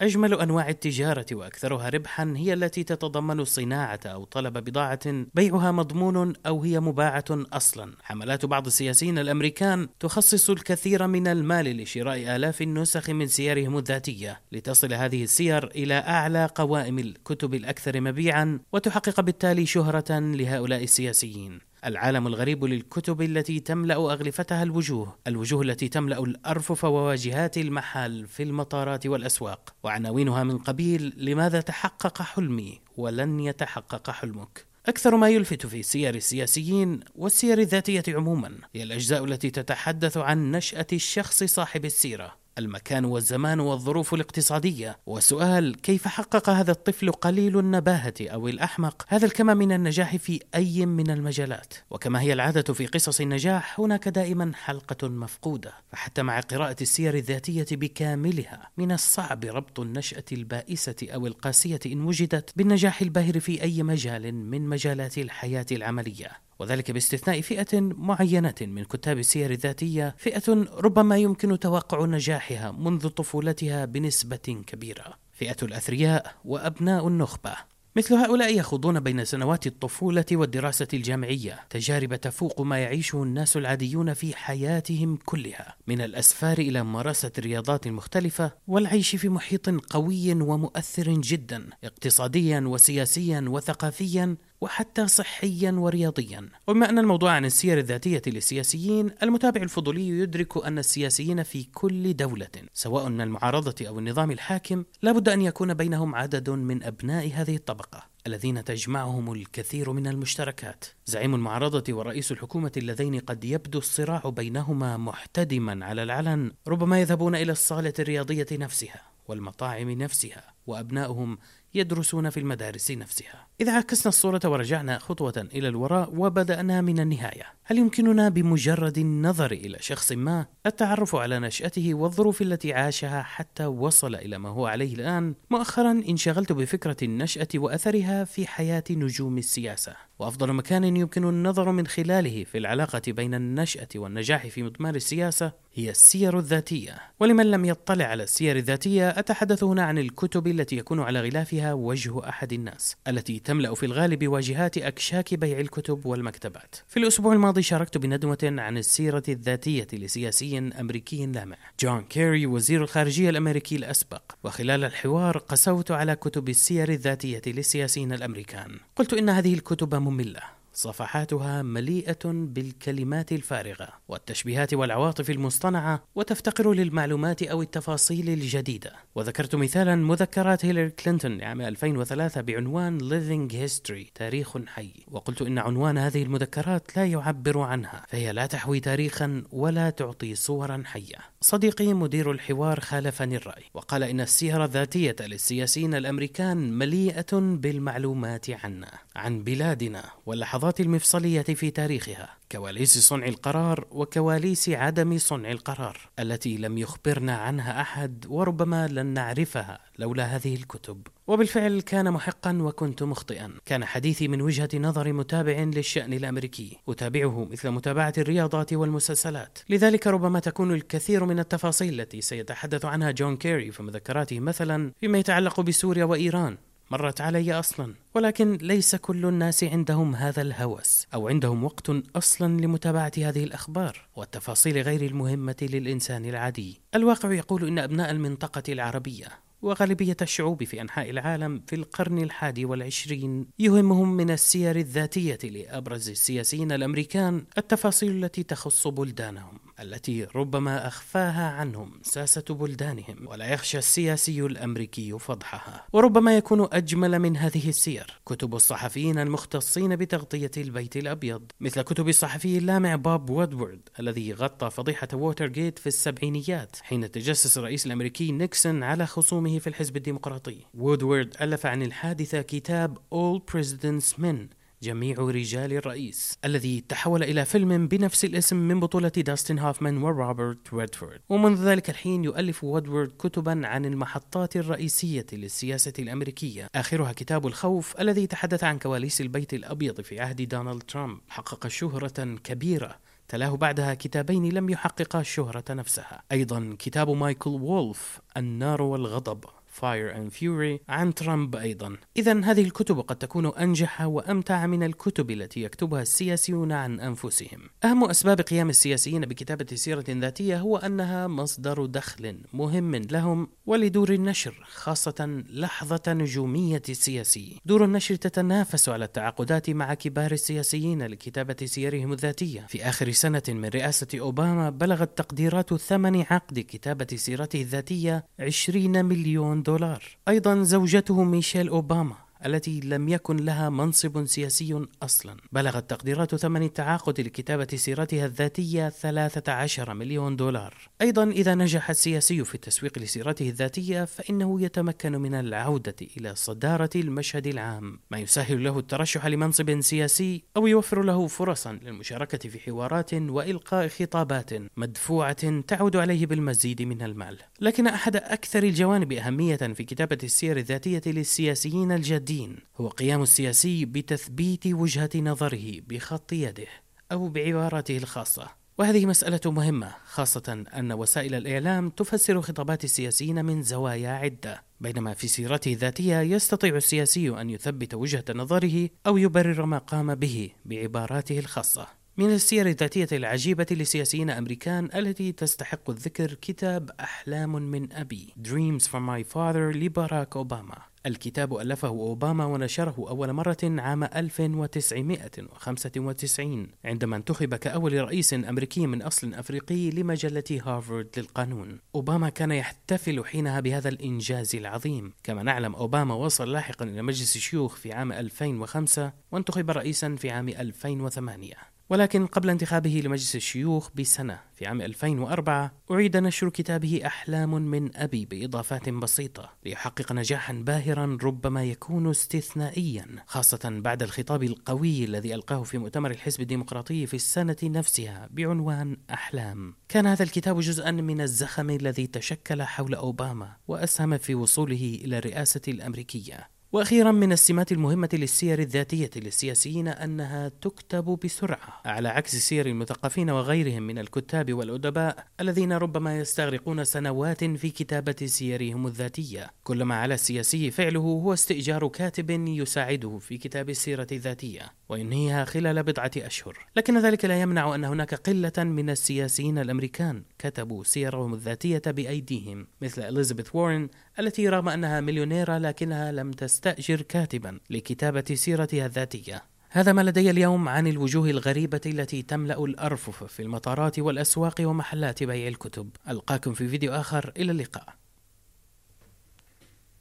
أجمل أنواع التجارة وأكثرها ربحا هي التي تتضمن صناعة أو طلب بضاعة بيعها مضمون أو هي مباعة أصلا. حملات بعض السياسيين الأمريكان تخصص الكثير من المال لشراء آلاف النسخ من سيرهم الذاتية لتصل هذه السير إلى أعلى قوائم الكتب الأكثر مبيعا وتحقق بالتالي شهرة لهؤلاء السياسيين. العالم الغريب للكتب التي تملأ أغلفتها الوجوه، الوجوه التي تملأ الارفف وواجهات المحال في المطارات والأسواق، وعناوينها من قبيل لماذا تحقق حلمي ولن يتحقق حلمك. أكثر ما يلفت في سير السياسيين والسير الذاتية عموما هي الأجزاء التي تتحدث عن نشأة الشخص صاحب السيرة المكان والزمان والظروف الاقتصادية. وسؤال كيف حقق هذا الطفل قليل النباهة أو الأحمق؟ هذا الكم من النجاح في أي من المجالات. وكما هي العادة في قصص النجاح هناك دائما حلقة مفقودة. فحتى مع قراءة السير الذاتية بكاملها من الصعب ربط النشأة البائسة أو القاسية إن وجدت بالنجاح الباهر في أي مجال من مجالات الحياة العملية. وذلك باستثناء فئة معينة من كتاب السير الذاتية فئة ربما يمكن توقع نجاحها منذ طفولتها بنسبة كبيرة. فئة الأثرياء وأبناء النخبة. مثل هؤلاء يخوضون بين سنوات الطفولة والدراسة الجامعية. تجارب تفوق ما يعيشه الناس العاديون في حياتهم كلها، من الأسفار إلى ممارسة الرياضات المختلفة والعيش في محيط قوي ومؤثر جدا اقتصاديا وسياسيا وثقافيا وحتى صحيا ورياضيا. وبما أن الموضوع عن السير الذاتية للسياسيين المتابع الفضولي يدرك أن السياسيين في كل دولة سواء من المعارضة أو النظام الحاكم لابد أن يكون بينهم عدد من أبناء هذه الطبقة الذين تجمعهم الكثير من المشتركات. زعيم المعارضة ورئيس الحكومة اللذين قد يبدو الصراع بينهما محتدما على العلن ربما يذهبون إلى الصالة الرياضية نفسها والمطاعم نفسها. وأبنائهم يدرسون في المدارس نفسها. إذا عكسنا الصورة ورجعنا خطوة إلى الوراء وبدأنا من النهاية، هل يمكننا بمجرد النظر إلى شخص ما التعرف على نشأته والظروف التي عاشها حتى وصل إلى ما هو عليه الآن؟ مؤخرا انشغلت بفكرة النشأة وأثرها في حياة نجوم السياسة، وأفضل مكان يمكن النظر من خلاله في العلاقة بين النشأة والنجاح في مضمار السياسة هي السير الذاتية، ولمن لم يطلع على السير الذاتية أتحدث هنا عن الكتب التي يكون على غلافها وجه أحد الناس، التي تملأ في الغالب واجهات أكشاك بيع الكتب والمكتبات. في الأسبوع الماضي شاركت بندوة عن السيرة الذاتية لسياسي أمريكي لامع، جون كيري وزير الخارجية الأمريكي الأسبق، وخلال الحوار قسوت على كتب السير الذاتية للسياسيين الأمريكان. قلت إن هذه الكتب مملة صفحاتها مليئة بالكلمات الفارغة والتشبيهات والعواطف المصطنعة وتفتقر للمعلومات أو التفاصيل الجديدة. وذكرت مثالا مذكرات هيلاري كلينتون لعام 2003 بعنوان Living History تاريخ حي. وقلت إن عنوان هذه المذكرات لا يعبر عنها فهي لا تحوي تاريخا ولا تعطي صورا حية. صديقي مدير الحوار خالفني الرأي وقال إن السيرة الذاتية للسياسيين الأمريكان مليئة بالمعلومات عنا. عن بلادنا واللحظات المفصلية في تاريخها كواليس صنع القرار وكواليس عدم صنع القرار التي لم يخبرنا عنها أحد وربما لن نعرفها لولا هذه الكتب. وبالفعل كان محقا وكنت مخطئا. كان حديثي من وجهة نظر متابع للشأن الأمريكي. أتابعه مثل متابعة الرياضات والمسلسلات. لذلك ربما تكون الكثير من التفاصيل التي سيتحدث عنها جون كيري في مذكراته مثلا فيما يتعلق بسوريا وإيران. مرت علي أصلا ولكن ليس كل الناس عندهم هذا الهوس أو عندهم وقت أصلا لمتابعة هذه الأخبار والتفاصيل غير المهمة للإنسان العادي. الواقع يقول إن أبناء المنطقة العربية وغالبية الشعوب في أنحاء العالم في القرن الحادي والعشرين يهمهم من السير الذاتية لأبرز السياسيين الأمريكان التفاصيل التي تخص بلدانهم. التي ربما أخفاها عنهم ساسة بلدانهم ولا يخشى السياسي الأمريكي فضحها. وربما يكون أجمل من هذه السير. كتب الصحفيين المختصين بتغطية البيت الأبيض مثل كتب الصحفي اللامع بوب وودورد الذي غطى فضيحة ووترغيت في السبعينيات حين تجسس الرئيس الأمريكي نيكسون على خصومه في الحزب الديمقراطي. وودورد ألف عن الحادثة كتاب All President's Men جميع رجال الرئيس الذي تحول إلى فيلم بنفس الاسم من بطولة داستن هوفمان وروبرت ريدفورد ومنذ ذلك الحين يؤلف وودورد كتبا عن المحطات الرئيسية للسياسة الأمريكية. آخرها كتاب الخوف الذي تحدث عن كواليس البيت الأبيض في عهد دونالد ترامب. حقق شهرة كبيرة تلاه بعدها كتابين لم يحققا الشهرة نفسها. أيضا كتاب مايكل وولف النار والغضب. Fire and Fury عن ترامب أيضا. إذا هذه الكتب قد تكون أنجح وأمتع من الكتب التي يكتبها السياسيون عن أنفسهم. أهم أسباب قيام السياسيين بكتابة سيرة ذاتية هو أنها مصدر دخل مهم لهم ولدور النشر خاصة لحظة نجومية السياسي. دور النشر تتنافس على التعاقدات مع كبار السياسيين لكتابة سيرهم الذاتية. في آخر سنة من رئاسة أوباما بلغت تقديرات ثمن عقد كتابة سيرته الذاتية 20 مليون دولار. أيضا زوجته ميشيل أوباما. التي لم يكن لها منصب سياسي أصلا. بلغت تقديرات ثمن التعاقد لكتابة سيرتها الذاتية 13 مليون دولار. أيضا إذا نجح السياسي في التسويق لسيرته الذاتية فإنه يتمكن من العودة إلى صدارة المشهد العام. ما يسهل له الترشح لمنصب سياسي أو يوفر له فرصا للمشاركة في حوارات وإلقاء خطابات مدفوعة تعود عليه بالمزيد من المال. لكن أحد أكثر الجوانب أهمية في كتابة السير الذاتية للسياسيين الجد الدين. هو قيام السياسي بتثبيت وجهة نظره بخط يده أو بعبارته الخاصة. وهذه مسألة مهمة خاصة أن وسائل الإعلام تفسر خطابات السياسيين من زوايا عدة. بينما في سيرته الذاتية يستطيع السياسي أن يثبت وجهة نظره أو يبرر ما قام به بعباراته الخاصة. من السير الذاتية العجيبة لسياسيين أمريكان التي تستحق الذكر كتاب أحلام من أبي Dreams from my father لباراك أوباما. الكتاب ألفه أوباما ونشره أول مرة عام 1995 عندما انتخب كأول رئيس أمريكي من أصل أفريقي لمجلة هارفارد للقانون. أوباما كان يحتفل حينها بهذا الإنجاز العظيم. كما نعلم أوباما وصل لاحقا إلى مجلس الشيوخ في عام 2005 وانتخب رئيسا في عام 2008 ولكن قبل انتخابه لمجلس الشيوخ بسنة في عام 2004 أعيد نشر كتابه أحلام من أبي بإضافات بسيطة ليحقق نجاحا باهرا ربما يكون استثنائيا خاصة بعد الخطاب القوي الذي ألقاه في مؤتمر الحزب الديمقراطي في السنة نفسها بعنوان أحلام. كان هذا الكتاب جزءا من الزخم الذي تشكل حول أوباما وأسهم في وصوله إلى الرئاسة الأمريكية. وأخيرا من السمات المهمة للسير الذاتية للسياسيين أنها تكتب بسرعة. على عكس سير المثقفين وغيرهم من الكتاب والأدباء الذين ربما يستغرقون سنوات في كتابة سيرهم الذاتية. كل ما على السياسي فعله هو استئجار كاتب يساعده في كتاب السيرة الذاتية وينهيها خلال بضعة أشهر. لكن ذلك لا يمنع أن هناك قلة من السياسيين الأمريكان كتبوا سيرهم الذاتية بأيديهم مثل إليزابيث وارن التي رغم أنها مليونيرة لكنها لم تست تستأجر كاتبا لكتابة سيرتها الذاتية. هذا ما لدي اليوم عن الوجوه الغريبة التي تملأ الأرفف في المطارات والأسواق ومحلات بيع الكتب. ألقاكم في فيديو آخر. إلى اللقاء.